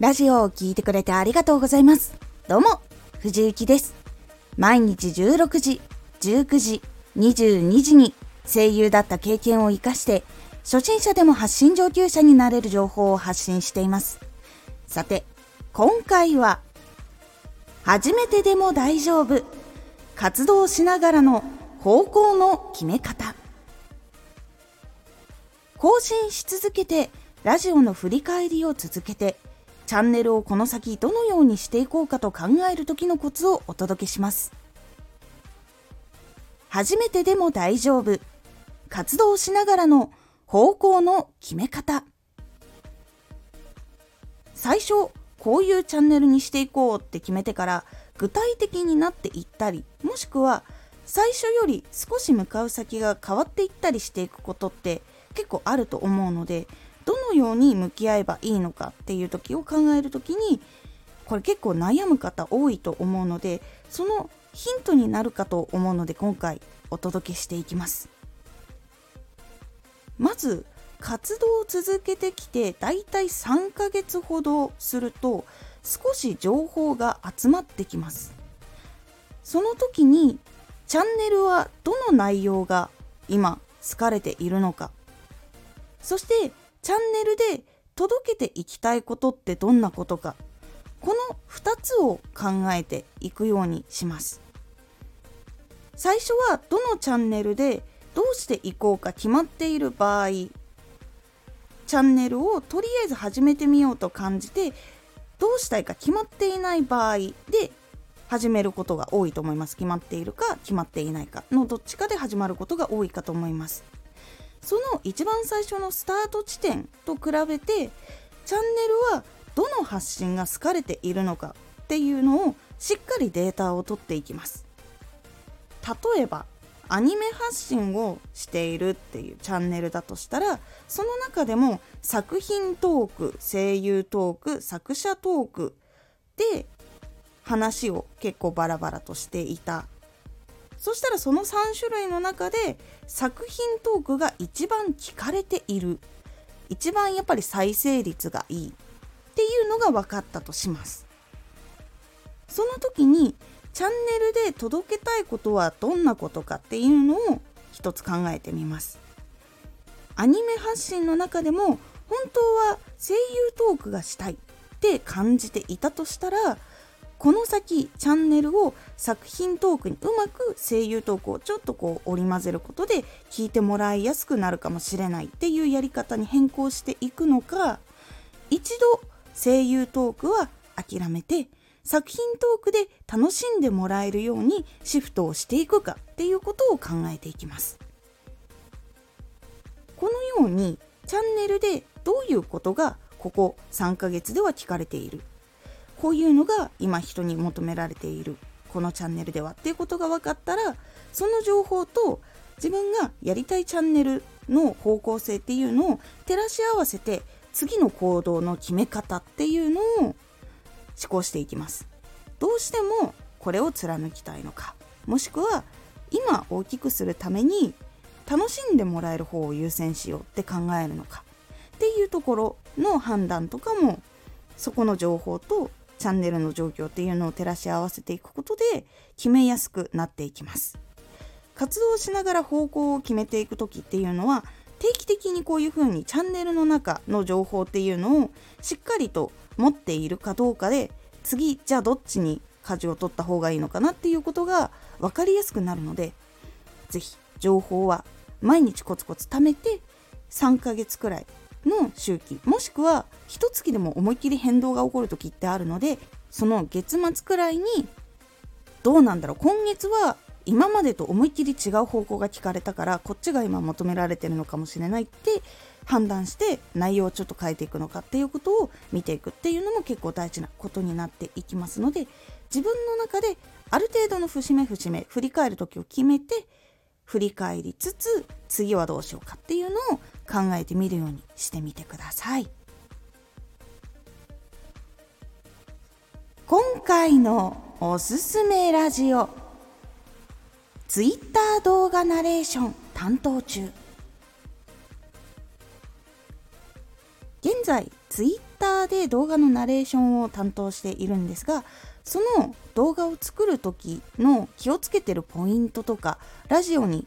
ラジオを聴いてくれてありがとうございます。どうも、藤幸です。毎日16時、19時、22時に声優だった経験を活かして、初心者でも発信上級者になれる情報を発信しています。さて、今回は、初めてでも大丈夫。活動しながらの方向の決め方。更新し続けて、ラジオの振り返りを続けて、チャンネルをこの先どのようにしていこうかと考える時のコツをお届けします。初めてでも大丈夫。活動しながらの方向の決め方。最初、こういうチャンネルにしていこうって決めてから具体的になっていったり、もしくは最初より少し向かう先が変わっていったりしていくことって結構あると思うので、どのように向き合えばいいのかっていう時を考える時にこれ結構悩む方多いと思うのでそのヒントになるかと思うので今回お届けしていきます。まず活動を続けてきてだいたい3ヶ月ほどすると少し情報が集まってきます。その時にチャンネルはどの内容が今好かれているのか。そしてチャンネルで届けていきたいことってどんなことか。この2つを考えていくようにします。最初はどのチャンネルでどうしていこうか決まっている場合チャンネルをとりあえず始めてみようと感じてどうしたいか決まっていない場合で始めることが多いと思います。決まっているか決まっていないかのどっちかで始まることが多いかと思います。その一番最初のスタート地点と比べてチャンネルはどの発信が好かれているのかっていうのをしっかりデータを取っていきます。例えばアニメ発信をしているっていうチャンネルだとしたらその中でも作品トーク声優トーク作者トークで話を結構バラバラとしていたそしたらその3種類の中で作品トークが一番聞かれている。一番やっぱり再生率がいいっていうのが分かったとします。その時にチャンネルで届けたいことはどんなことかっていうのを一つ考えてみます。アニメ発信の中でも本当は声優トークがしたいって感じていたとしたらこの先チャンネルを作品トークにうまく声優トークをちょっとこう織り交ぜることで聞いてもらいやすくなるかもしれないっていうやり方に変更していくのか一度声優トークは諦めて作品トークで楽しんでもらえるようにシフトをしていくかっていうことを考えていきます。このようにチャンネルでどういうことがここ3ヶ月では聞かれている？こういうのが今人に求められているこのチャンネルではっていうことが分かったらその情報と自分がやりたいチャンネルの方向性っていうのを照らし合わせて次の行動の決め方っていうのを思考していきます。どうしてもこれを貫きたいのかもしくは今大きくするために楽しんでもらえる方を優先しようって考えるのかっていうところの判断とかもそこの情報とチャンネルの状況っていうのを照らし合わせていくことで決めやすくなっていきます。活動しながら方向を決めていく時っていうのは定期的にこういうふうにチャンネルの中の情報っていうのをしっかりと持っているかどうかで次じゃあどっちに舵を取った方がいいのかなっていうことが分かりやすくなるので是非情報は毎日コツコツ貯めて3ヶ月くらいの周期もしくは一月でも思いっきり変動が起こる時ってあるのでその月末くらいにどうなんだろう今月は今までと思いっきり違う方向が聞かれたからこっちが今求められてるのかもしれないって判断して内容をちょっと変えていくのかっていうことを見ていくっていうのも結構大事なことになっていきますので自分の中である程度の節目節目振り返る時を決めて振り返りつつ次はどうしようかっていうのを考えてみるようにしてみてください。今回のおすすめラジオ Twitter 動画ナレーション担当中現在 Twitter で動画のナレーションを担当しているんですがその動画を作る時の気をつけてるポイントとかラジオに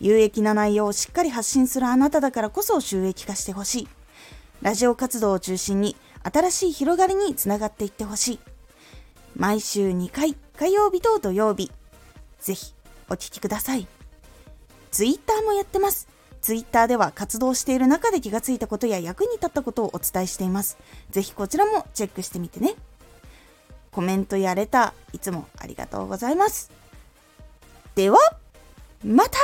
有益な内容をしっかり発信するあなただからこそ収益化してほしいラジオ活動を中心に新しい広がりにつながっていってほしい毎週2回火曜日と土曜日ぜひお聴きくださいツイッターもやってますツイッターでは活動している中で気がついたことや役に立ったことをお伝えしています。ぜひこちらもチェックしてみてね。コメントやレター、いつもありがとうございます。では、また